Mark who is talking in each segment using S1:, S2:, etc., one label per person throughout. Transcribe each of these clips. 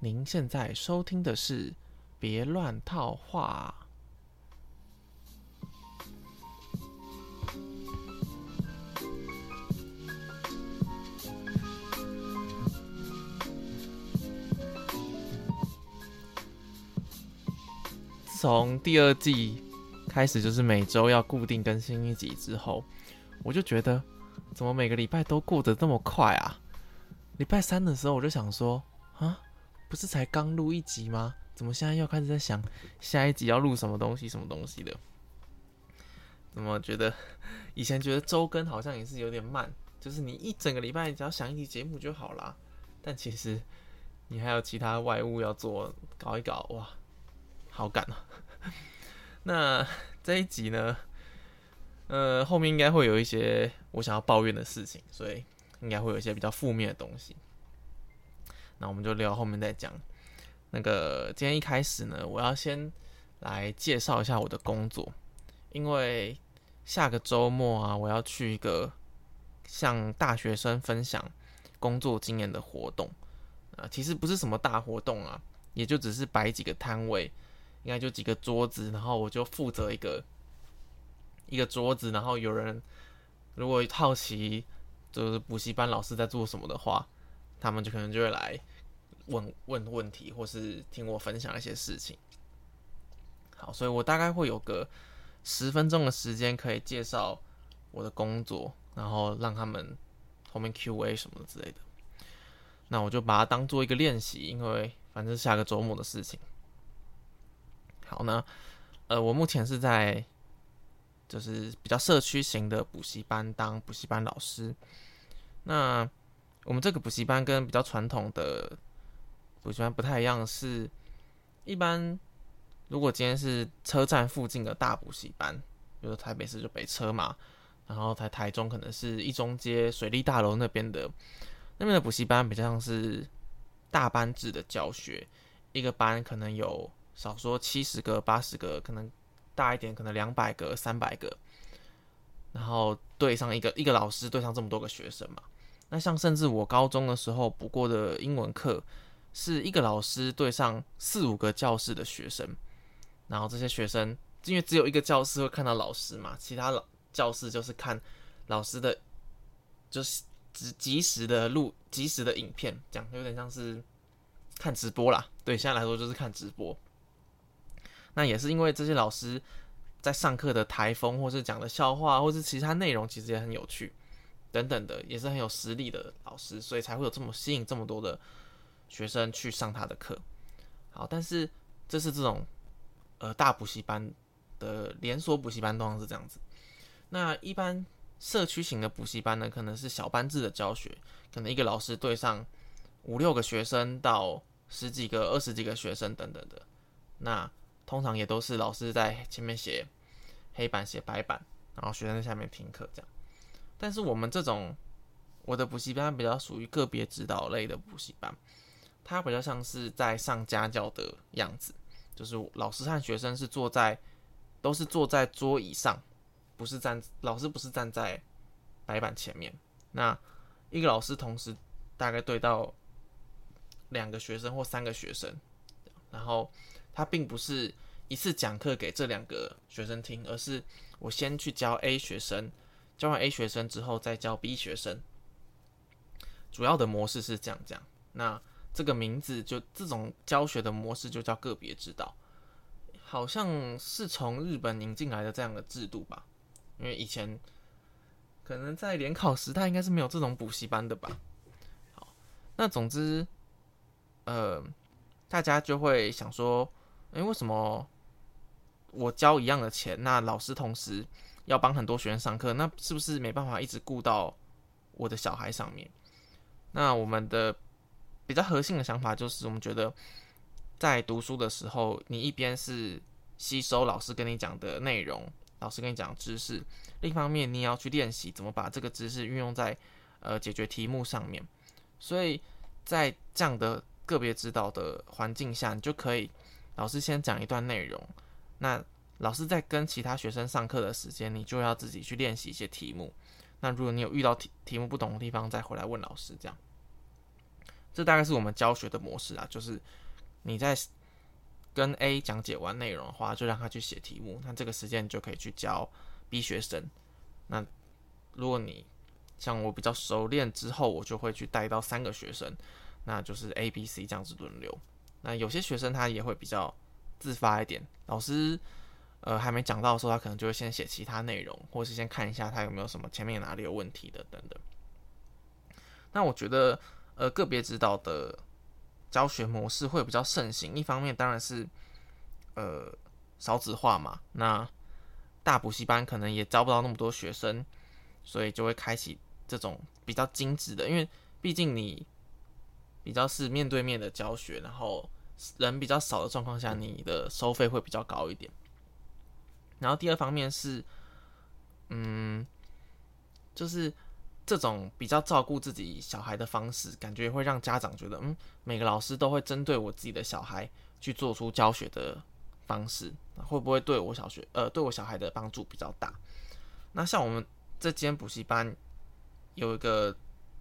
S1: 您现在收听的是《别乱套话》。从第二季开始，就是每周要固定更新一集之后，我就觉得怎么每个礼拜都过得这么快啊！礼拜三的时候，我就想说，不是才刚录一集吗？怎么现在又开始在想下一集要录什么东西、什么东西的？怎么觉得以前觉得周更好像也是有点慢，就是你一整个礼拜只要想一集节目就好啦。但其实你还有其他外务要做，搞一搞哇，好赶啊！那这一集呢，呃，后面应该会有一些我想要抱怨的事情，所以应该会有一些比较负面的东西。那我们就聊后面再讲。那个今天一开始呢，我要先来介绍一下我的工作，因为下个周末啊，我要去一个向大学生分享工作经验的活动啊，其实不是什么大活动啊，也就只是摆几个摊位，应该就几个桌子，然后我就负责一个一个桌子，然后有人如果好奇就是补习班老师在做什么的话，他们就可能就会来。问问问题，或是听我分享一些事情。好，所以我大概会有个十分钟的时间可以介绍我的工作，然后让他们后面 Q&A 什么之类的。那我就把它当做一个练习，因为反正下个周末的事情。好呢，呃，我目前是在就是比较社区型的补习班当补习班老师。那我们这个补习班跟比较传统的。补习班不太一样，是一般如果今天是车站附近的大补习班，比如台北市就北车嘛，然后在台中可能是一中街水利大楼那边的那边的补习班，比较像是大班制的教学，一个班可能有少说七十个、八十个，可能大一点可能两百个、三百个，然后对上一个一个老师对上这么多个学生嘛，那像甚至我高中的时候补过的英文课。是一个老师对上四五个教室的学生，然后这些学生因为只有一个教室会看到老师嘛，其他老教室就是看老师的，就是即即时的录即时的影片，这样有点像是看直播啦。对，现在来说就是看直播。那也是因为这些老师在上课的台风，或是讲的笑话，或是其他内容，其实也很有趣，等等的，也是很有实力的老师，所以才会有这么吸引这么多的。学生去上他的课，好，但是这是这种呃大补习班的连锁补习班，通常是这样子。那一般社区型的补习班呢，可能是小班制的教学，可能一个老师对上五六个学生到十几个、二十几个学生等等的。那通常也都是老师在前面写黑板、写白板，然后学生在下面听课这样。但是我们这种我的补习班比较属于个别指导类的补习班。它比较像是在上家教的样子，就是老师和学生是坐在，都是坐在桌椅上，不是站，老师不是站在白板前面。那一个老师同时大概对到两个学生或三个学生，然后他并不是一次讲课给这两个学生听，而是我先去教 A 学生，教完 A 学生之后再教 B 学生。主要的模式是这样讲，那。这个名字就这种教学的模式就叫个别指导，好像是从日本引进来的这样的制度吧？因为以前可能在联考时代应该是没有这种补习班的吧。好，那总之，呃，大家就会想说，诶，为什么我交一样的钱，那老师同时要帮很多学生上课，那是不是没办法一直顾到我的小孩上面？那我们的。比较核心的想法就是，我们觉得在读书的时候，你一边是吸收老师跟你讲的内容，老师跟你讲知识，另一方面你也要去练习怎么把这个知识运用在呃解决题目上面。所以在这样的个别指导的环境下，你就可以老师先讲一段内容，那老师在跟其他学生上课的时间，你就要自己去练习一些题目。那如果你有遇到题题目不懂的地方，再回来问老师这样。这大概是我们教学的模式啊，就是你在跟 A 讲解完内容的话，就让他去写题目，那这个时间你就可以去教 B 学生。那如果你像我比较熟练之后，我就会去带到三个学生，那就是 A、B、C 这样子轮流。那有些学生他也会比较自发一点，老师呃还没讲到的时候，他可能就会先写其他内容，或是先看一下他有没有什么前面哪里有问题的等等。那我觉得呃个别指导的教学模式会比较盛行，一方面当然是呃少子化嘛，那大补习班可能也招不到那么多学生，所以就会开启。这种比较精致的，因为毕竟你比较是面对面的教学，然后人比较少的状况下，你的收费会比较高一点。然后第二方面是，嗯，就是这种比较照顾自己小孩的方式，感觉会让家长觉得，嗯，每个老师都会针对我自己的小孩去做出教学的方式，会不会对我小学呃对我小孩的帮助比较大？那像我们这间补习班。有一个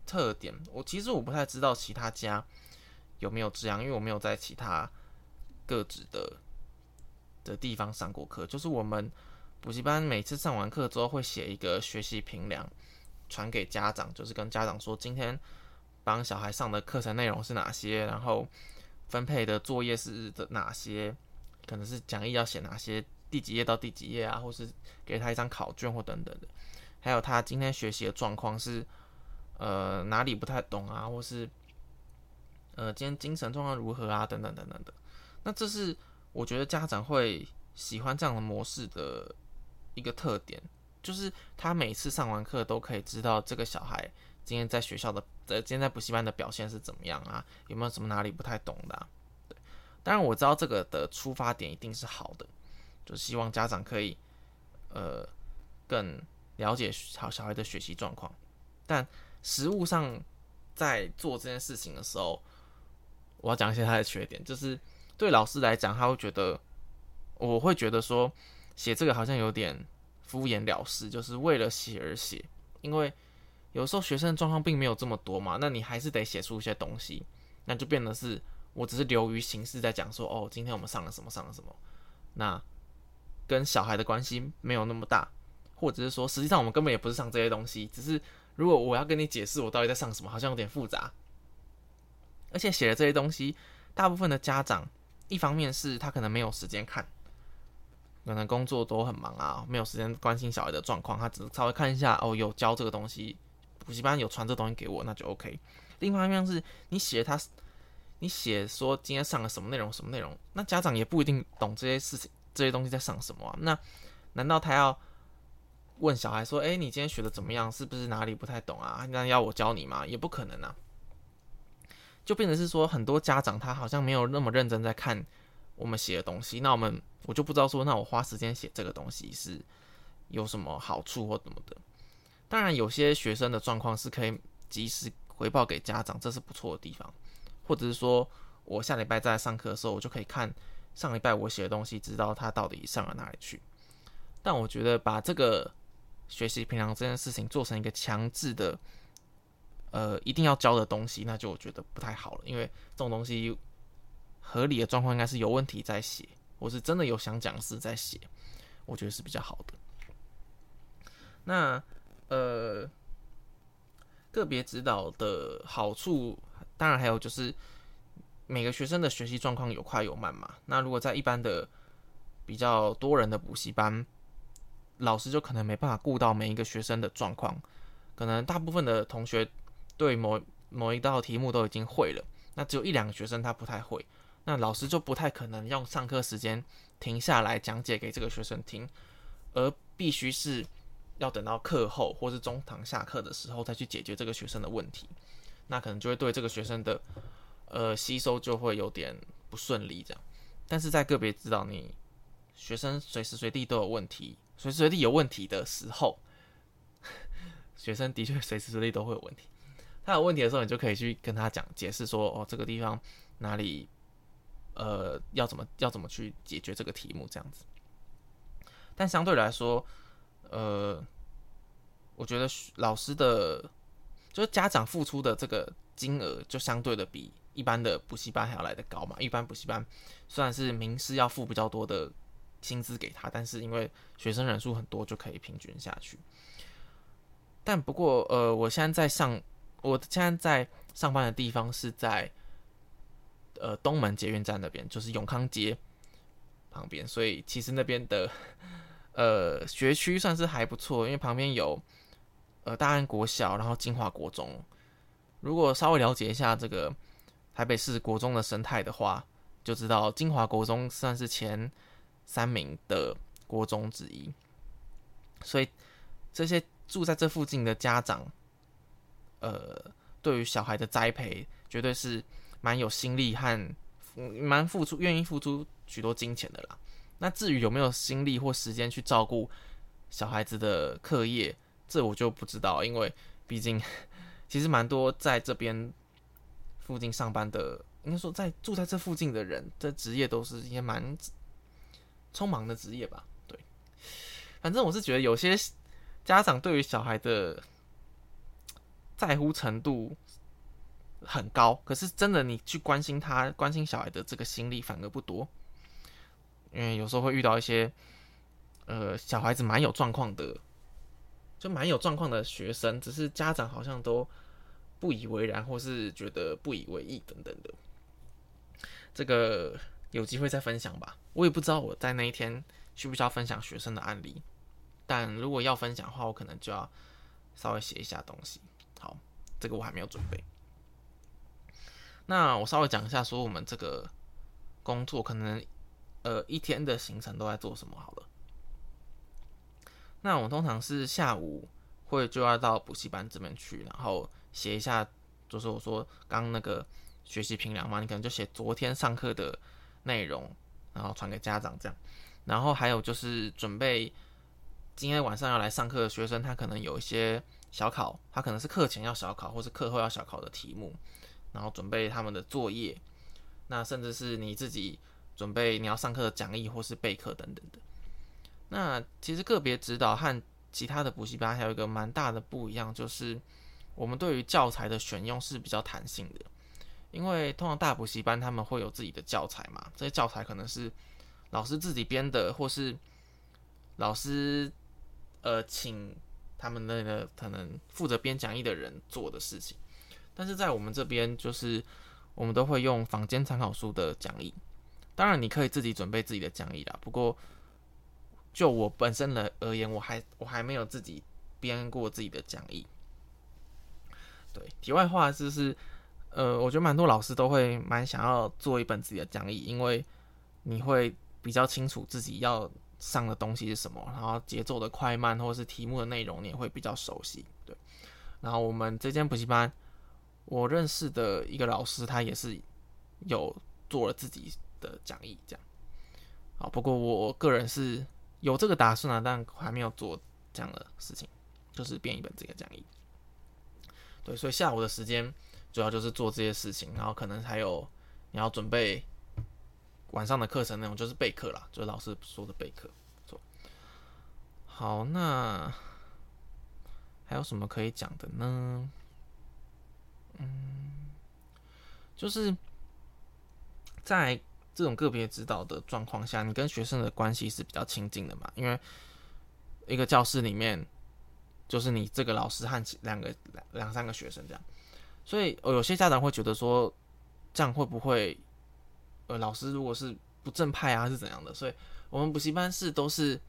S1: 特点，我其实我不太知道其他家有没有这样，因为我没有在其他各职的的地方上过课。就是我们补习班每次上完课之后，会写一个学习评量，传给家长，就是跟家长说今天帮小孩上的课程内容是哪些，然后分配的作业是的哪些，可能是讲义要写哪些，第几页到第几页啊，或是给他一张考卷或等等的。还有他今天学习的状况是，呃，哪里不太懂啊，或是，呃，今天精神状况如何啊，等等等等的。那这是我觉得家长会喜欢这样的模式的一个特点，就是他每次上完课都可以知道这个小孩今天在学校的，呃，今天在补习班的表现是怎么样啊，有没有什么哪里不太懂的。对，当然我知道这个的出发点一定是好的，就希望家长可以，呃，更。了解好小孩的学习状况，但实物上在做这件事情的时候，我要讲一些他的缺点。就是对老师来讲，他会觉得，我会觉得说写这个好像有点敷衍了事，就是为了写而写。因为有时候学生的状况并没有这么多嘛，那你还是得写出一些东西，那就变得是我只是流于形式在讲说，哦，今天我们上了什么，上了什么，那跟小孩的关系没有那么大。或者是说，实际上我们根本也不是上这些东西，只是如果我要跟你解释我到底在上什么，好像有点复杂。而且写了这些东西，大部分的家长，一方面是他可能没有时间看，可能工作都很忙啊，没有时间关心小孩的状况，他只是稍微看一下哦，有教这个东西，补习班有传这东西给我，那就 OK。另一方面是你写他，你写说今天上了什么内容，什么内容，那家长也不一定懂这些事情，这些东西在上什么啊？那难道他要？问小孩说：“哎，你今天学的怎么样？是不是哪里不太懂啊？那要我教你吗？也不可能啊。”就变成是说，很多家长他好像没有那么认真在看我们写的东西。那我们我就不知道说，那我花时间写这个东西是有什么好处或怎么的？当然，有些学生的状况是可以及时回报给家长，这是不错的地方。或者是说我下礼拜在上课的时候，我就可以看上礼拜我写的东西，知道他到底上了哪里去。但我觉得把这个。学习平常这件事情做成一个强制的，呃，一定要教的东西，那就我觉得不太好了。因为这种东西合理的状况应该是有问题在写，我是真的有想讲是在写，我觉得是比较好的。那呃，个别指导的好处，当然还有就是每个学生的学习状况有快有慢嘛。那如果在一般的比较多人的补习班，老师就可能没办法顾到每一个学生的状况，可能大部分的同学对某某一道题目都已经会了，那只有一两个学生他不太会，那老师就不太可能用上课时间停下来讲解给这个学生听，而必须是要等到课后或是中堂下课的时候再去解决这个学生的问题，那可能就会对这个学生的呃吸收就会有点不顺利这样，但是在个别指导你学生随时随地都有问题。随时随地有问题的时候，学生的确随时随地都会有问题。他有问题的时候，你就可以去跟他讲解释说：“哦，这个地方哪里，呃，要怎么要怎么去解决这个题目这样子。”但相对来说，呃，我觉得老师的，就是家长付出的这个金额就相对的比一般的补习班还要来的高嘛。一般补习班虽然是名师要付比较多的薪资给他，但是因为学生人数很多，就可以平均下去。但不过，呃，我现在在上，我现在在上班的地方是在呃东门捷运站那边，就是永康街旁边，所以其实那边的呃学区算是还不错，因为旁边有呃大安国小，然后金华国中。如果稍微了解一下这个台北市国中的生态的话，就知道金华国中算是前三名的国中之一，所以这些。住在这附近的家长，呃，对于小孩的栽培，绝对是蛮有心力和蛮付出，愿意付出许多金钱的啦。那至于有没有心力或时间去照顾小孩子的课业，这我就不知道，因为毕竟其实蛮多在这边附近上班的，应该说在住在这附近的人的职业都是一些蛮匆忙的职业吧。对，反正我是觉得有些。家长对于小孩的在乎程度很高，可是真的你去关心他、关心小孩的这个心力反而不多，因为有时候会遇到一些呃小孩子蛮有状况的，就蛮有状况的学生，只是家长好像都不以为然，或是觉得不以为意等等的。这个有机会再分享吧，我也不知道我在那一天需不需要分享学生的案例。但如果要分享的话，我可能就要稍微写一下东西。这个我还没有准备。那我稍微讲一下，说我们这个工作可能呃一天的行程都在做什么好了。那我们通常是下午会就要到补习班这边去，然后写一下，就是我说刚那个学习评量嘛，你可能就写昨天上课的内容，然后传给家长这样。然后还有就是准备。今天晚上要来上课的学生，他可能有一些小考，他可能是课前要小考，或是课后要小考的题目，然后准备他们的作业，那甚至是你自己准备你要上课的讲义或是备课等等的。那其实个别指导和其他的补习班还有一个蛮大的不一样，就是我们对于教材的选用是比较弹性的，因为通常大补习班他们会有自己的教材嘛，这些教材可能是老师自己编的，或是老师。呃，请他们那个可能负责编讲义的人做的事情，但是在我们这边，就是我们都会用坊间参考书的讲义。当然，你可以自己准备自己的讲义啦。不过，就我本身的而言，我还我还没有自己编过自己的讲义。对，题外话就是，呃，我觉得蛮多老师都会蛮想要做一本自己的讲义，因为你会比较清楚自己要。上的东西是什么？然后节奏的快慢，或者是题目的内容，你也会比较熟悉。对，然后我们这间补习班，我认识的一个老师，他也是有做了自己的讲义，这样。好，不过我个人是有这个打算啊，但还没有做这样的事情，就是编一本这个讲义。对，所以下午的时间主要就是做这些事情，然后可能还有你要准备。晚上的课程内容就是备课啦，就是老师说的备课。错，好，那还有什么可以讲的呢？嗯，就是在这种个别指导的状况下，你跟学生的关系是比较亲近的嘛？因为一个教室里面就是你这个老师和两个两两三个学生这样，所以有些家长会觉得说，这样会不会？呃，老师如果是不正派啊，是怎样的？所以我们补习班是都是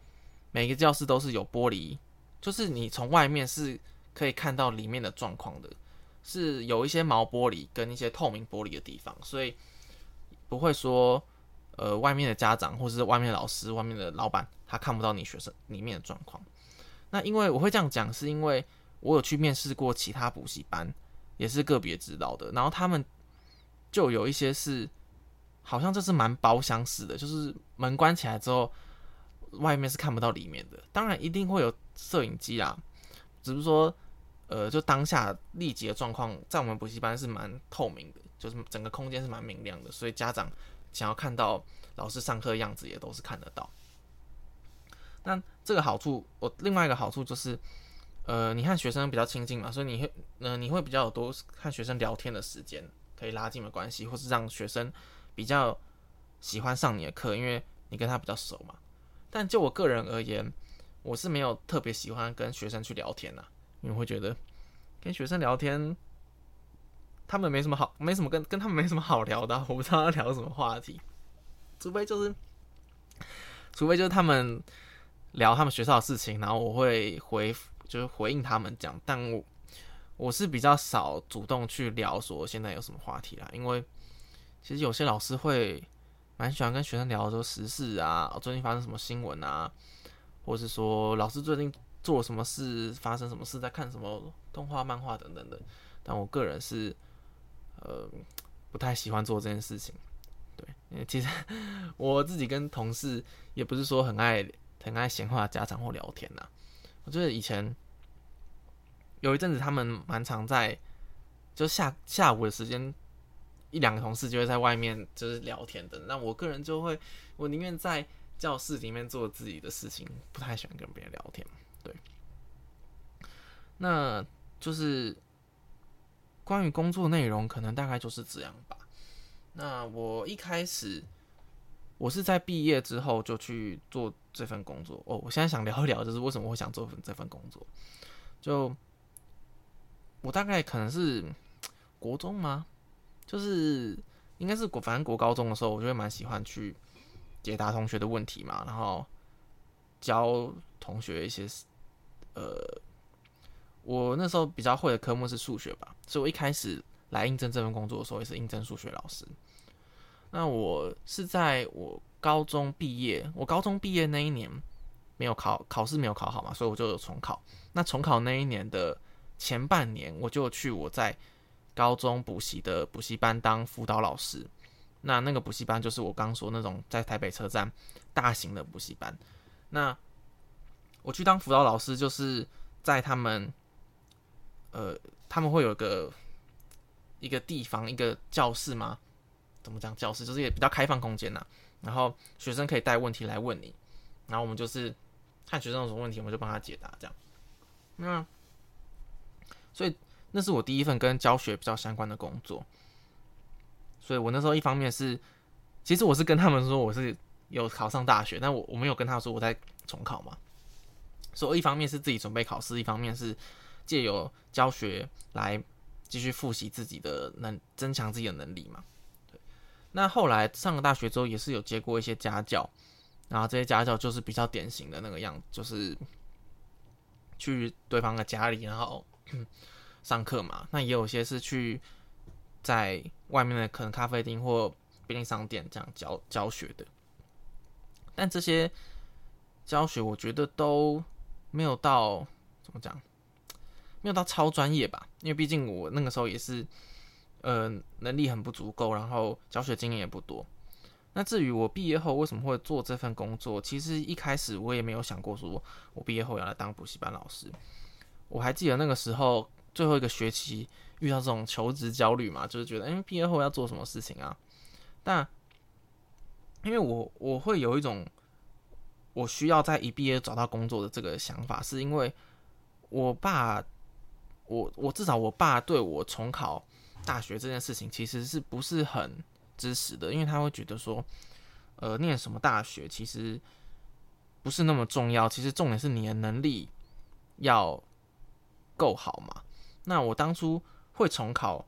S1: 每个教室都是有玻璃，就是你从外面是可以看到里面的状况的，是有一些毛玻璃跟一些透明玻璃的地方，所以不会说呃外面的家长或是外面老师、外面的老板他看不到你学生里面的状况。那因为我会这样讲，是因为我有去面试过其他补习班，也是个别指导的，然后他们就有一些是。好像这是蛮包厢式的，就是门关起来之后，外面是看不到里面的。当然一定会有摄影机啦，只是说，呃，就当下立即的状况，在我们补习班是蛮透明的，就是整个空间是蛮明亮的，所以家长想要看到老师上课的样子，也都是看得到。那这个好处，我另外一个好处就是，呃，你和学生比较亲近嘛，所以你会，呃，你会比较有多和学生聊天的时间，可以拉近的关系，或是让学生比较喜欢上你的课，因为你跟他比较熟嘛。但就我个人而言，我是没有特别喜欢跟学生去聊天呐，因为会觉得跟学生聊天，他们没什么好，没什么跟跟他们没什么好聊的，我不知道要聊什么话题，除非就是，除非就是他们聊他们学校的事情，然后我会回就是回应他们讲，但我我是比较少主动去聊说现在有什么话题啦，因为其实有些老师会。蛮喜欢跟学生聊说时事啊，最近发生什么新闻啊，或是说老师最近做什么事，发生什么事，在看什么动画、漫画等等的。但我个人是，呃，不太喜欢做这件事情。对，因 为其实我自己跟同事也不是说很爱很爱闲话家常或聊天呐。我觉得以前有一阵子他们蛮常在，就下下午的时间。一两个同事就会在外面就是聊天的，那我个人就会，我宁愿在教室里面做自己的事情，不太喜欢跟别人聊天。对，那就是关于工作内容，可能大概就是这样吧。那我一开始，我是在毕业之后就去做这份工作。哦，我现在想聊一聊，就是为什么会想做这份工作。就我大概可能是国中吗？就是应该是国，反正国高中的时候，我就会蛮喜欢去解答同学的问题嘛，然后教同学一些，呃，我那时候比较会的科目是数学吧，所以我一开始来应征这份工作的时候，也是应征数学老师。那我是在我高中毕业，我高中毕业那一年没有考考试没有考好嘛，所以我就有重考。那重考那一年的前半年，我就去我在。高中补习的补习班当辅导老师，那那个补习班就是我刚说那种在台北车站大型的补习班。那我去当辅导老师，就是在他们，呃，他们会有个一个地方，一个教室吗？怎么讲教室？就是也比较开放空间呐。然后学生可以带问题来问你，然后我们就是看学生有什么问题，我们就帮他解答这样。那所以。那是我第一份跟教学比较相关的工作，所以我那时候一方面是，其实我是跟他们说我是有考上大学，但我我没有跟他说我在重考嘛，所以一方面是自己准备考试，一方面是借由教学来继续复习自己的能增强自己的能力嘛。对，那后来上了大学之后，也是有接过一些家教，然后这些家教就是比较典型的那个样，就是去对方的家里，然后。上课嘛，那也有些是去在外面的可能咖啡厅或便利商店这样教教学的，但这些教学我觉得都没有到怎么讲，没有到超专业吧，因为毕竟我那个时候也是呃能力很不足够，然后教学经验也不多。那至于我毕业后为什么会做这份工作，其实一开始我也没有想过说我毕业后要来当补习班老师。我还记得那个时候。最后一个学期遇到这种求职焦虑嘛，就是觉得，哎，毕业后要做什么事情啊？但因为我我会有一种我需要在一毕业找到工作的这个想法，是因为我爸，我我至少我爸对我重考大学这件事情其实是不是很支持的，因为他会觉得说，呃，念什么大学其实不是那么重要，其实重点是你的能力要够好嘛。那我当初会重考，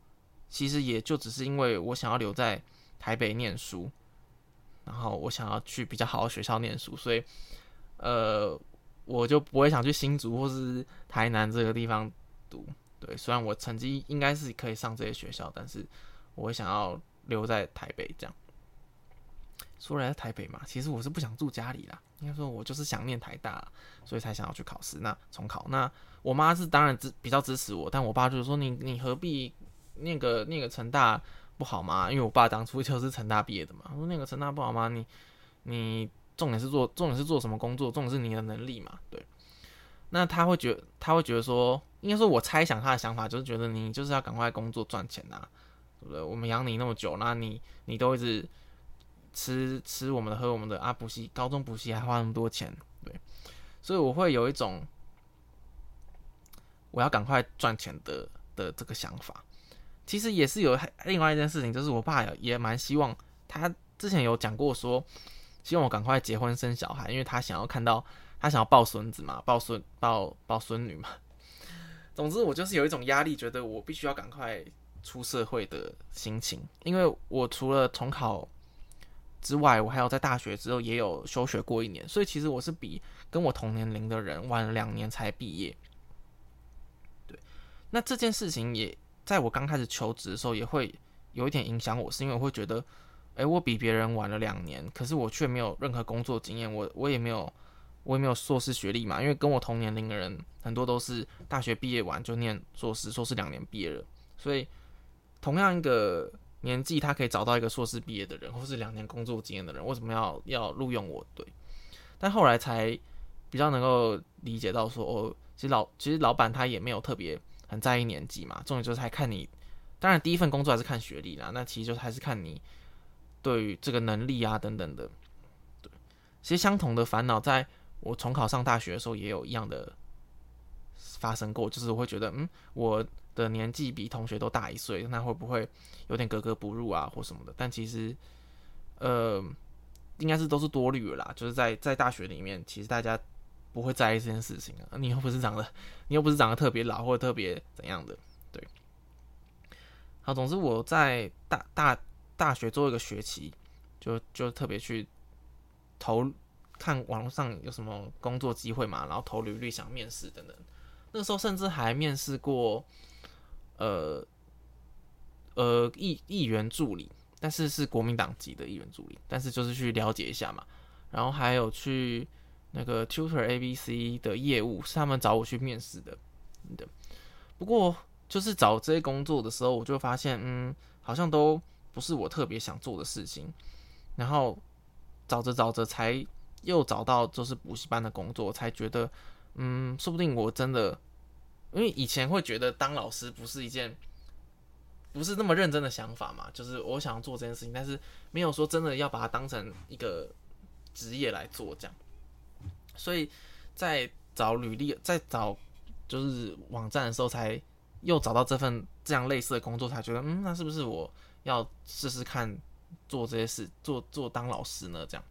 S1: 其实也就只是因为我想要留在台北念书，然后我想要去比较好的学校念书，所以，呃，我就不会想去新竹或是台南这个地方读。对，虽然我成绩应该是可以上这些学校，但是我会想要留在台北这样。说来在台北嘛，其实我是不想住家里啦。应该说，我就是想念台大，所以才想要去考试。那重考，那我妈是当然支比较支持我，但我爸就是说，你你何必念个念个成大不好吗？因为我爸当初就是成大毕业的嘛。我说那个成大不好吗？你你重点是做重点是做什么工作？重点是你的能力嘛。对。那他会觉他会觉得说，应该说，我猜想他的想法就是觉得你就是要赶快工作赚钱呐，对不对？我们养你那么久，那你你都一直。吃吃我们的，喝我们的啊！补习高中补习还花那么多钱，对，所以我会有一种我要赶快赚钱的的这个想法。其实也是有另外一件事情，就是我爸也蛮希望他之前有讲过说，希望我赶快结婚生小孩，因为他想要看到他想要抱孙子嘛，抱孙抱抱孙女嘛。总之，我就是有一种压力，觉得我必须要赶快出社会的心情，因为我除了重考之外，我还有在大学之后也有休学过一年，所以其实我是比跟我同年龄的人晚了两年才毕业。对，那这件事情也。在我刚开始求职的时候，也会有一点影响我，是因为我会觉得，哎，我比别人晚了两年，可是我却没有任何工作经验，我我也没有，我也没有硕士学历嘛，因为跟我同年龄的人很多都是大学毕业完就念硕士，硕士两年毕业了，所以同样一个年纪，他可以找到一个硕士毕业的人，或是两年工作经验的人，为什么要要录用我？对，但后来才比较能够理解到说，哦，其实老其实老板他也没有特别。很在意年纪嘛，重点就是还看你，当然第一份工作还是看学历啦，那其实就是还是看你对于这个能力啊等等的。对，其实相同的烦恼，在我重考上大学的时候也有一样的发生过，就是我会觉得，嗯，我的年纪比同学都大一岁，那会不会有点格格不入啊或什么的？但其实，呃，应该是都是多虑了啦，就是在在大学里面，其实大家。不会在意这件事情啊！你又不是长得，你又不是长得特别老或者特别怎样的，对。好，总之我在大大大学做一个学期，就就特别去投看网络上有什么工作机会嘛，然后投履历想面试等等。那时候甚至还面试过，呃呃议议员助理，但是是国民党籍的议员助理，但是就是去了解一下嘛，然后还有去。那个 Tutor ABC 的业务是他们找我去面试的，的。不过就是找这些工作的时候，我就发现，嗯，好像都不是我特别想做的事情。然后找着找着，才又找到就是补习班的工作，才觉得，嗯，说不定我真的，因为以前会觉得当老师不是一件不是那么认真的想法嘛，就是我想做这件事情，但是没有说真的要把它当成一个职业来做这样。所以在找履历、在找就是网站的时候，才又找到这份这样类似的工作，才觉得嗯，那是不是我要试试看做这些事，做做当老师呢？这样，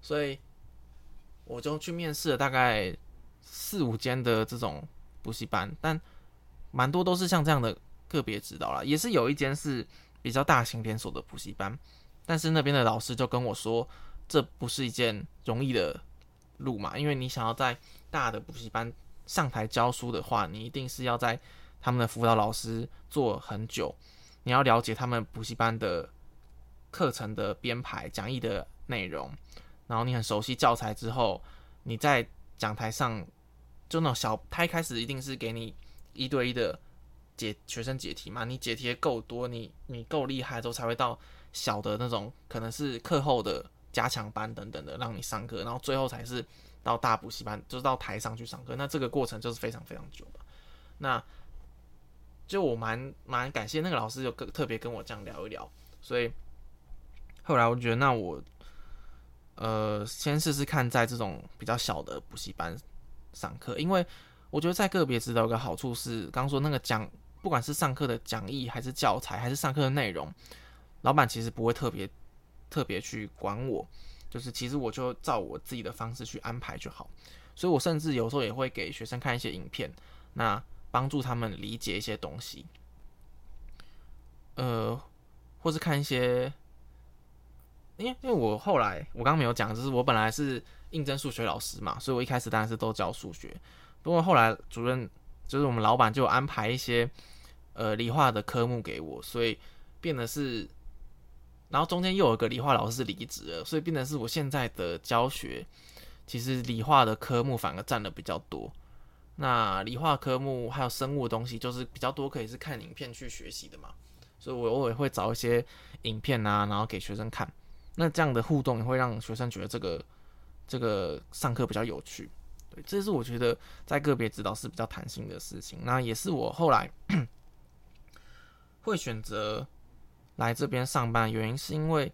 S1: 所以我就去面试了大概四五间的这种补习班，但蛮多都是像这样的个别指导啦，也是有一间是比较大型连锁的补习班，但是那边的老师就跟我说，这不是一件容易的。路嘛，因为你想要在大的补习班上台教书的话，你一定是要在他们的辅导老师做很久，你要了解他们补习班的课程的编排、讲义的内容，然后你很熟悉教材之后，你在讲台上就那种小，他一开始一定是给你一对一的解学生解题嘛，你解题够多，你你够厉害之后，才会到小的那种，可能是课后的。加强班等等的，让你上课，然后最后才是到大补习班，就是到台上去上课。那这个过程就是非常非常久。那就我蛮蛮感谢那个老师，就跟特别跟我这样聊一聊。所以后来我觉得，那我呃先试试看，在这种比较小的补习班上课，因为我觉得在个别指导有个好处是，刚说那个讲，不管是上课的讲义，还是教材，还是上课的内容，老板其实不会特别。特别去管我，就是其实我就照我自己的方式去安排就好。所以我甚至有时候也会给学生看一些影片，那帮助他们理解一些东西。呃，或是看一些，因为因为我后来我刚刚没有讲，就是我本来是应征数学老师嘛，所以我一开始当然是都教数学。不过后来主任就是我们老板就安排一些呃理化的科目给我，所以变得是。然后中间又有一个理化老师离职了，所以变成是我现在的教学，其实理化的科目反而占的比较多。那理化科目还有生物的东西，就是比较多可以是看影片去学习的嘛。所以我偶尔会找一些影片啊，然后给学生看。那这样的互动也会让学生觉得这个这个上课比较有趣。对，这是我觉得在个别指导是比较弹性的事情。那也是我后来 会选择。来这边上班原因是因为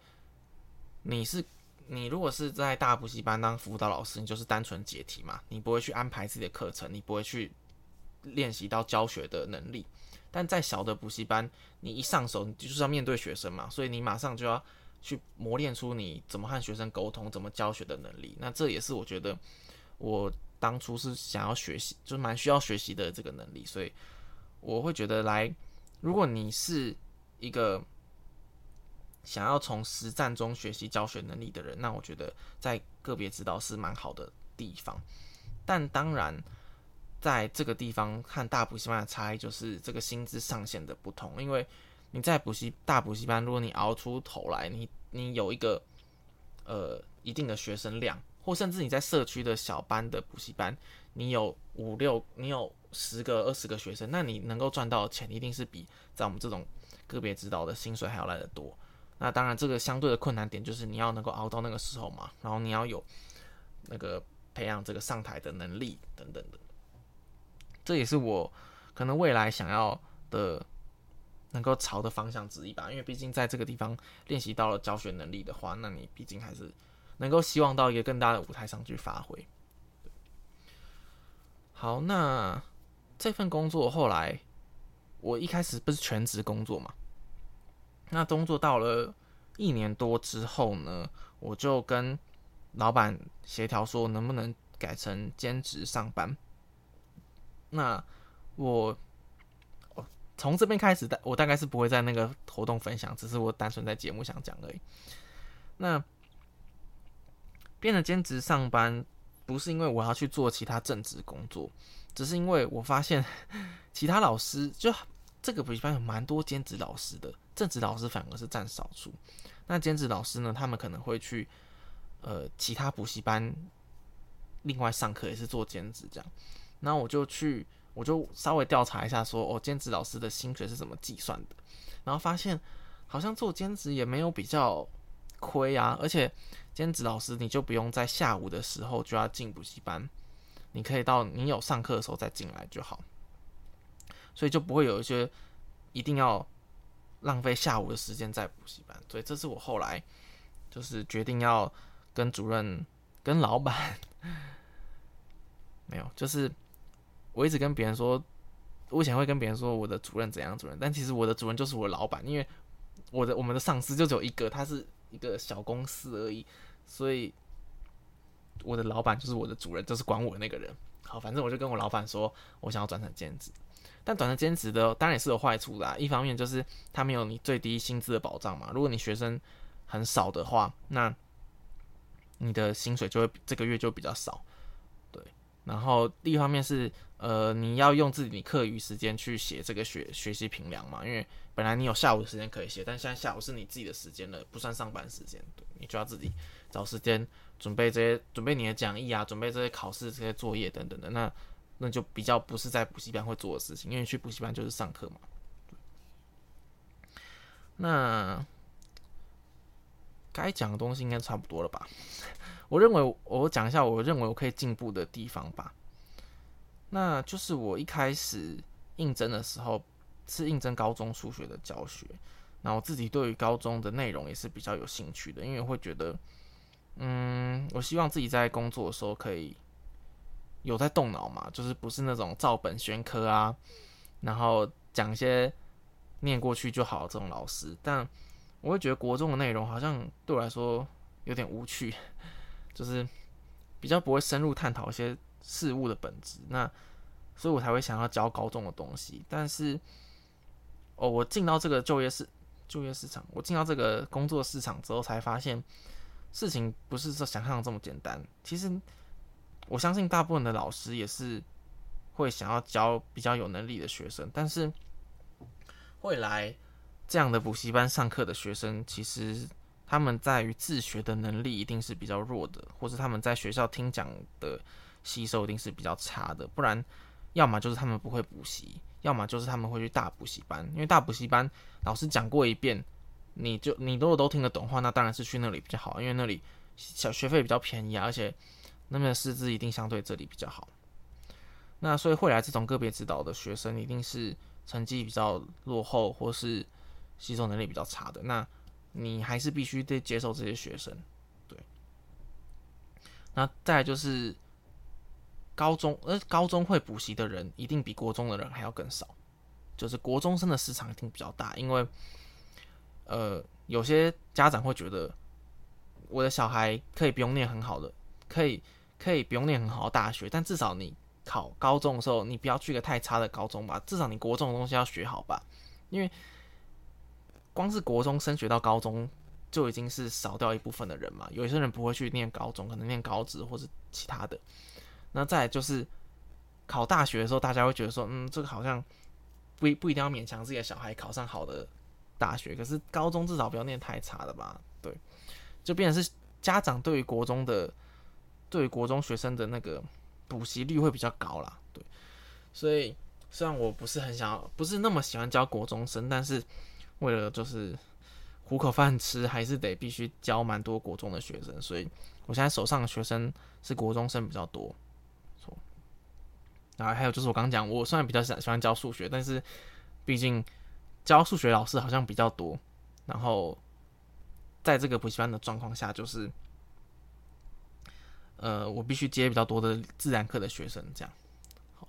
S1: 你是你如果是在大补习班当辅导老师，你就是单纯解题嘛，你不会去安排自己的课程，你不会去练习到教学的能力。但在小的补习班，你一上手，你就是要面对学生嘛，所以你马上就要去磨练出你怎么和学生沟通、怎么教学的能力。那这也是我觉得我当初是想要学习，就是蛮需要学习的这个能力。所以我会觉得，来，如果你是一个想要从实战中学习教学能力的人，那我觉得在个别指导是蛮好的地方。但当然。在这个地方和大补习班的差异就是这个薪资上限的不同，因为你在补习大补习班，如果你熬出头来，你你有一个呃一定的学生量，或甚至你在社区的小班的补习班，你有五六，你有十个、二十个学生，那你能够赚到的钱一定是比在我们这种个别指导的薪水还要来得多。那当然，这个相对的困难点就是你要能够熬到那个时候嘛，然后你要有那个培养这个上台的能力等等的。这也是我可能未来想要的能够朝的方向之一吧，因为毕竟在这个地方练习到了教学能力的话，那你毕竟还是能够希望到一个更大的舞台上去发挥。好，那这份工作后来我一开始不是全职工作嘛，那工作到了一年多之后呢，我就跟老板协调说，能不能改成兼职上班。那我从这边开始，大我大概是不会在那个活动分享，只是我单纯在节目想讲而已。那变得兼职上班，不是因为我要去做其他正职工作，只是因为我发现其他老师就这个补习班有蛮多兼职老师的，正职老师反而是占少数。那兼职老师呢，他们可能会去呃其他补习班另外上课，也是做兼职这样。那我就去，我就稍微调查一下，说哦，兼职老师的薪水是怎么计算的？然后发现好像做兼职也没有比较亏啊，而且兼职老师你就不用在下午的时候就要进补习班，你可以到你有上课的时候再进来就好，所以就不会有一些一定要浪费下午的时间在补习班。所以这是我后来就是决定要跟主任、跟老板 没有，就是。我一直跟别人说，我以前会跟别人说我的主任怎样主任，但其实我的主任就是我的老板，因为我的我们的上司就只有一个，他是一个小公司而已，所以我的老板就是我的主任，就是管我的那个人。好，反正我就跟我老板说，我想要转成兼职，但转成兼职的当然也是有坏处的，一方面就是他没有你最低薪资的保障嘛，如果你学生很少的话，那你的薪水就会这个月就比较少。然后另一方面是，呃，你要用自己课余时间去写这个学学习评量嘛，因为本来你有下午的时间可以写，但现在下午是你自己的时间了，不算上班时间，你就要自己找时间准备这些，准备你的讲义啊，准备这些考试这些作业等等的，那那就比较不是在补习班会做的事情，因为去补习班就是上课嘛。那该讲的东西应该差不多了吧？我认为我讲一下，我认为我可以进步的地方吧。那就是我一开始应征的时候是应征高中数学的教学，那我自己对于高中的内容也是比较有兴趣的，因为会觉得，嗯，我希望自己在工作的时候可以有在动脑嘛，就是不是那种照本宣科啊，然后讲一些念过去就好这种老师。但我会觉得国中的内容好像对我来说有点无趣。就是比较不会深入探讨一些事物的本质，那所以我才会想要教高中的东西。但是，哦，我进到这个就业市就业市场，我进到这个工作市场之后，才发现事情不是说想象这么简单。其实，我相信大部分的老师也是会想要教比较有能力的学生，但是会来这样的补习班上课的学生，其实。他们在于自学的能力一定是比较弱的，或是他们在学校听讲的吸收一定是比较差的，不然，要么就是他们不会补习，要么就是他们会去大补习班。因为大补习班老师讲过一遍，你就你如果都听得懂话，那当然是去那里比较好，因为那里小学费比较便宜啊，而且那边的师资一定相对这里比较好。那所以会来这种个别指导的学生，一定是成绩比较落后，或是吸收能力比较差的。那你还是必须得接受这些学生，对。那再就是高中，呃，高中会补习的人一定比国中的人还要更少，就是国中生的市场一定比较大，因为，呃，有些家长会觉得，我的小孩可以不用念很好的，可以可以不用念很好的大学，但至少你考高中的时候，你不要去个太差的高中吧，至少你国中的东西要学好吧，因为光是国中升学到高中。就已经是少掉一部分的人嘛，有些人不会去念高中，可能念高职或者其他的。那再就是考大学的时候，大家会觉得说，嗯，这个好像不不一定要勉强自己的小孩考上好的大学，可是高中至少不要念太差的吧？对，就变成是家长对于国中的，对于国中学生的那个补习率会比较高啦。对，所以虽然我不是很想要，不是那么喜欢教国中生，但是为了就是。糊口饭吃还是得必须教蛮多国中的学生，所以我现在手上的学生是国中生比较多。错，然后还有就是我刚刚讲，我虽然比较喜喜欢教数学，但是毕竟教数学老师好像比较多，然后在这个补习班的状况下，就是呃，我必须接比较多的自然课的学生，这样。好，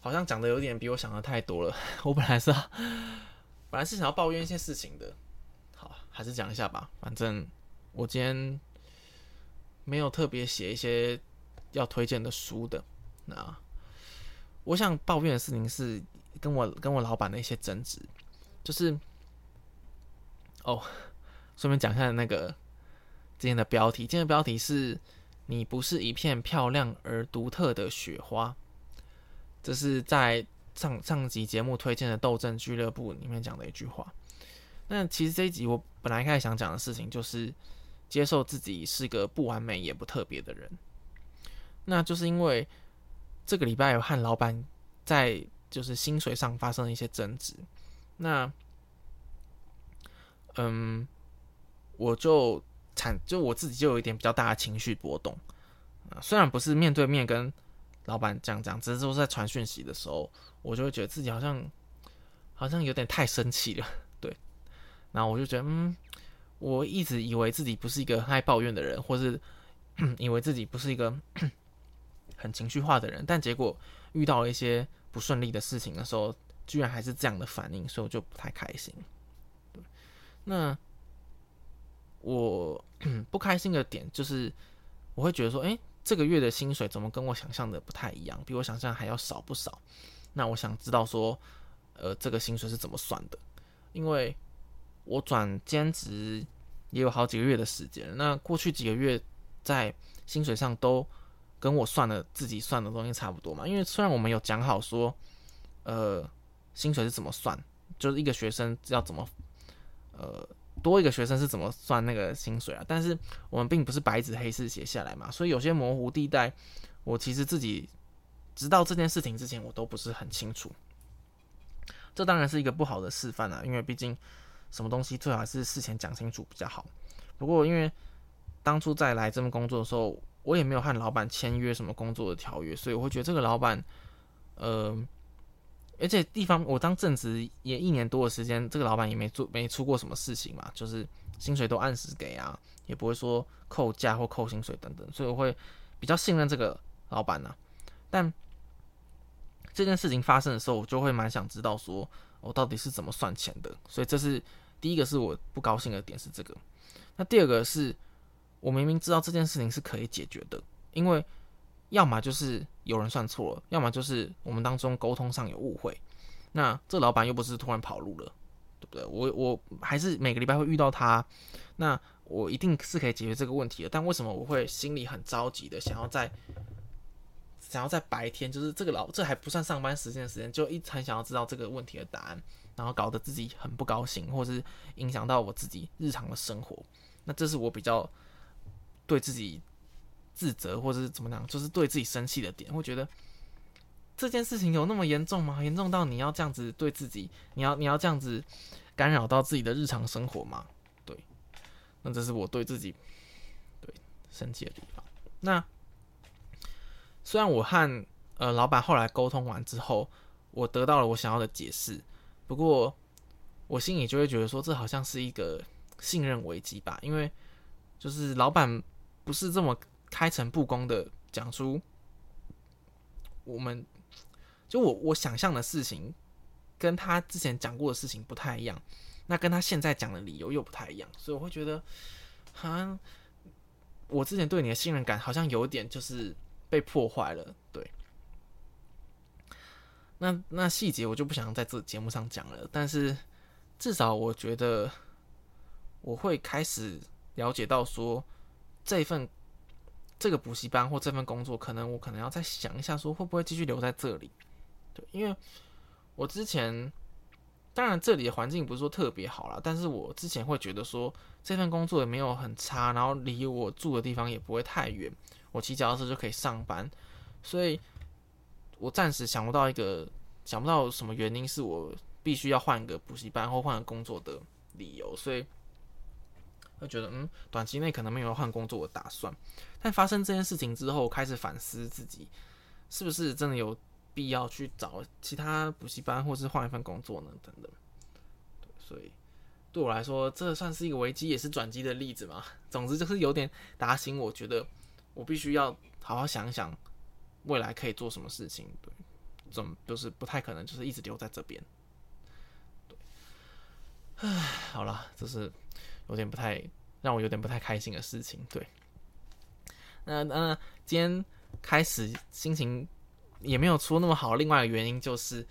S1: 好像讲的有点比我想的太多了。我本来是本来是想要抱怨一些事情的。好还是讲一下吧，反正我今天没有特别写一些要推荐的书的。那我想抱怨的事情是跟我跟我老板的一些争执，就是哦，顺便讲一下那个今天的标题。今天的标题是“你不是一片漂亮而独特的雪花”，这是在上上集节目推荐的《斗争俱乐部》里面讲的一句话。那其实这一集我本来开始想讲的事情，就是接受自己是个不完美也不特别的人。那就是因为这个礼拜有和老板在就是薪水上发生了一些争执。那嗯，我就产就我自己就有一点比较大的情绪波动。虽然不是面对面跟老板这样讲，只是说在传讯息的时候，我就会觉得自己好像好像有点太生气了。对然后我就觉得，嗯，我一直以为自己不是一个爱抱怨的人，或是 以为自己不是一个 很情绪化的人，但结果遇到了一些不顺利的事情的时候，居然还是这样的反应，所以我就不太开心。那我 不开心的点就是，我会觉得说，哎，这个月的薪水怎么跟我想象的不太一样，比我想象还要少不少。那我想知道说，呃，这个薪水是怎么算的？因为我转兼职也有好几个月的时间，那过去几个月在薪水上都跟我算的自己算的东西差不多嘛。因为虽然我们有讲好说，呃，薪水是怎么算，就是一个学生要怎么，呃，多一个学生是怎么算那个薪水啊，但是我们并不是白纸黑字写下来嘛，所以有些模糊地带，我其实自己直到这件事情之前，我都不是很清楚。这当然是一个不好的示范啊，因为毕竟。什么东西最好还是事前讲清楚比较好。不过因为当初在来这份工作的时候，我也没有和老板签约什么工作的条约，所以我会觉得这个老板，呃，而且地方我当正职也一年多的时间，这个老板也没做没出过什么事情嘛，就是薪水都按时给啊，也不会说扣假或扣薪水等等，所以我会比较信任这个老板呐。但这件事情发生的时候，我就会蛮想知道说我到底是怎么算钱的，所以这是。第一个是我不高兴的点是这个，那第二个是我明明知道这件事情是可以解决的，因为要么就是有人算错了，要么就是我们当中沟通上有误会。那这老板又不是突然跑路了，对不对？我我还是每个礼拜会遇到他，那我一定是可以解决这个问题的。但为什么我会心里很着急的想要在想要在白天，就是这个老这还不算上班时间的时间，就一直很想要知道这个问题的答案？然后搞得自己很不高兴，或者是影响到我自己日常的生活，那这是我比较对自己自责，或者是怎么样，就是对自己生气的点。会觉得这件事情有那么严重吗？严重到你要这样子对自己，你要你要这样子干扰到自己的日常生活吗？对，那这是我对自己对生气的地方。那虽然我和呃老板后来沟通完之后，我得到了我想要的解释。不过，我心里就会觉得说，这好像是一个信任危机吧，因为就是老板不是这么开诚布公的讲出我们就我我想象的事情，跟他之前讲过的事情不太一样，那跟他现在讲的理由又不太一样，所以我会觉得，好像我之前对你的信任感好像有点就是被破坏了，对。那那细节我就不想在这节目上讲了，但是至少我觉得我会开始了解到说这份这个补习班或这份工作，可能我可能要再想一下，说会不会继续留在这里。对，因为我之前当然这里的环境不是说特别好啦，但是我之前会觉得说这份工作也没有很差，然后离我住的地方也不会太远，我骑脚踏车就可以上班，所以。我暂时想不到一个想不到什么原因是我必须要换个补习班或换个工作的理由，所以会觉得嗯，短期内可能没有换工作的打算。但发生这件事情之后，开始反思自己是不是真的有必要去找其他补习班，或是换一份工作呢？等等。所以对我来说，这算是一个危机也是转机的例子嘛。总之就是有点打醒，我觉得我必须要好好想想。未来可以做什么事情？对，怎么就是不太可能，就是一直留在这边。对，唉，好了，这是有点不太让我有点不太开心的事情。对，那那今天开始心情也没有出那么好。另外一个原因就是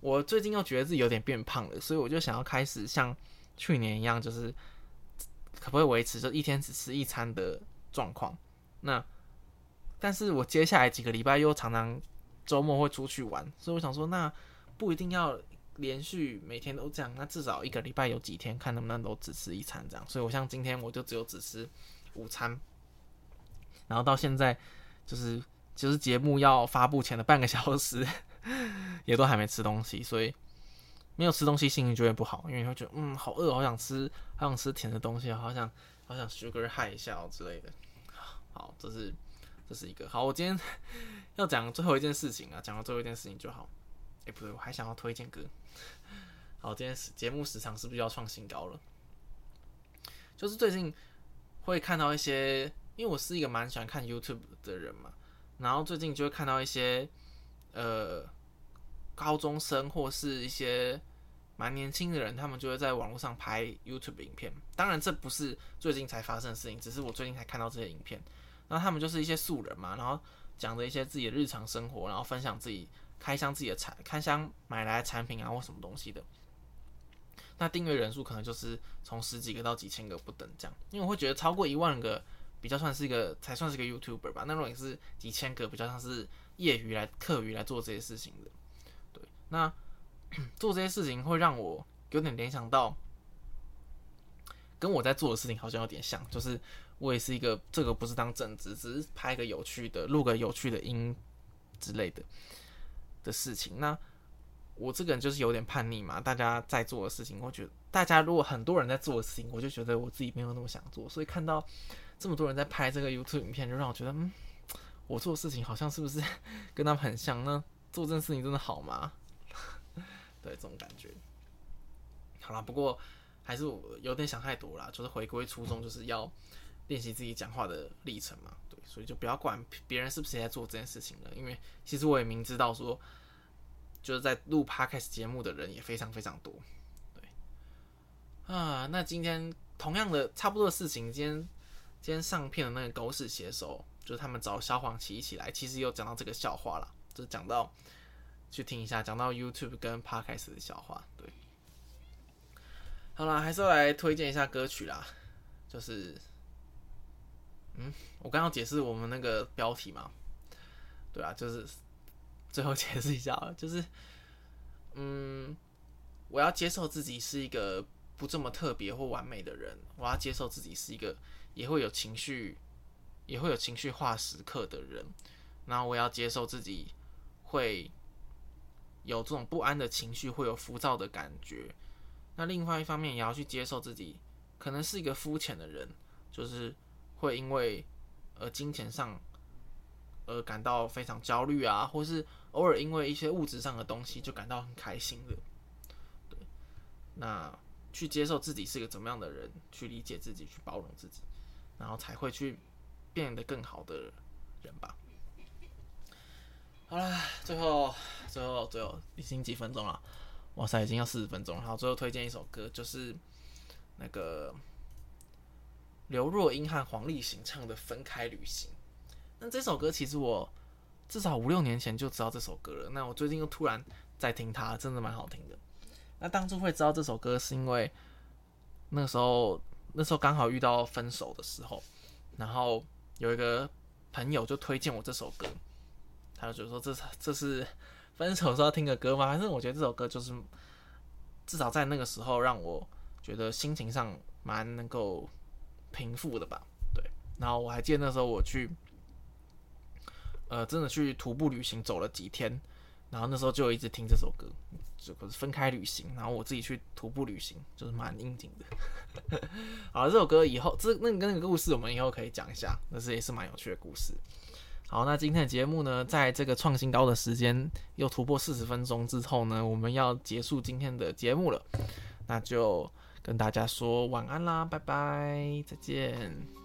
S1: 我最近又觉得自己有点变胖了，所以我就想要开始像去年一样，就是可不可以维持就一天只吃一餐的状况？那但是我接下来几个礼拜又常常周末会出去玩，所以我想说，那不一定要连续每天都这样，那至少一个礼拜有几天看能不能都只吃一餐这样。所以我像今天我就只有只吃午餐，然后到现在就是就是节目要发布前的半个小时，也都还没吃东西，所以没有吃东西心情就会不好，因为会觉得嗯好饿，好想吃，好想吃甜的东西，好想好想 sugar high 一下之类的。好，这是。这是一个好，我今天 要讲最后一件事情啊，讲到最后一件事情就好。哎，不对，我还想要推荐歌。好，今天节目时长是不是要创新高了？就是最近会看到一些，因为我是一个蛮喜欢看 YouTube 的人嘛，然后最近就会看到一些呃高中生或是一些蛮年轻的人，他们就会在网络上拍 YouTube 影片。当然，这不是最近才发生的事情，只是我最近才看到这些影片。那他们就是一些素人嘛，然后讲着一些自己的日常生活，然后分享自己开箱自己的产开箱买来产品啊或什么东西的。那订阅人数可能就是从十几个到几千个不等这样，因为我会觉得超过一万个比较算是一个才算是个 YouTuber 吧。那如果是几千个，比较像是业余来课余来做这些事情的。对，那 做这些事情会让我有点联想到，跟我在做的事情好像有点像，就是。我也是一个，这个不是当正职，只是拍个有趣的、录个有趣的音之类的的事情。那我这个人就是有点叛逆嘛，大家在做的事情，我觉得大家如果很多人在做的事情，我就觉得我自己没有那么想做。所以看到这么多人在拍这个 YouTube 影片，就让我觉得，嗯，我做事情好像是不是 跟他们很像？那做这件事情真的好吗？对，这种感觉。好了，不过还是有点想太多了，就是回归初衷，就是要。练习自己讲话的历程嘛，所以就不要管别人是不是在做这件事情了，因为其实我也明知道说，就是在录 podcast 节目的人也非常非常多，对，啊，那今天同样的差不多的事情，今天今天上片的那个狗屎写手，就是他们找消防旗一起来，其实有讲到这个笑话了，就讲到去听一下，讲到 YouTube 跟 podcast 的笑话，对，好了，还是要来推荐一下歌曲啦，就是。嗯，我刚要解释我们那个标题嘛，对啊，就是最后解释一下，就是嗯，我要接受自己是一个不这么特别或完美的人，我要接受自己是一个也会有情绪，也会有情绪化时刻的人，然后我要接受自己会有这种不安的情绪，会有浮躁的感觉，那另外一方面也要去接受自己可能是一个肤浅的人，就是。会因为呃金钱上而感到非常焦虑啊，或是偶尔因为一些物质上的东西就感到很开心的。对，那去接受自己是个怎么样的人，去理解自己，去包容自己，然后才会去变得更好的人吧。好啦，最后最后最后已经几分钟了，哇塞，已经要四十分钟了。好，最后推荐一首歌，就是那个刘若英和黄立行唱的《分开旅行》。那这首歌其实我至少五六年前就知道这首歌了。那我最近又突然在听它，真的蛮好听的。那当初会知道这首歌，是因为那时候那时候刚好遇到分手的时候，然后有一个朋友就推荐我这首歌，他就说这是这是分手时候听的歌吗？反正我觉得这首歌就是至少在那个时候让我觉得心情上蛮能够平复的吧。对，然后我还记得那时候我去。呃，真的去徒步旅行走了几天，然后那时候就一直听这首歌，就可是分开旅行，然后我自己去徒步旅行，就是蛮应景的。好，这首歌以后这那个那个故事我们以后可以讲一下，那是也是蛮有趣的故事。好，那今天的节目呢，在这个创新高的时间又突破四十分钟之后呢，我们要结束今天的节目了，那就跟大家说晚安啦，拜拜，再见。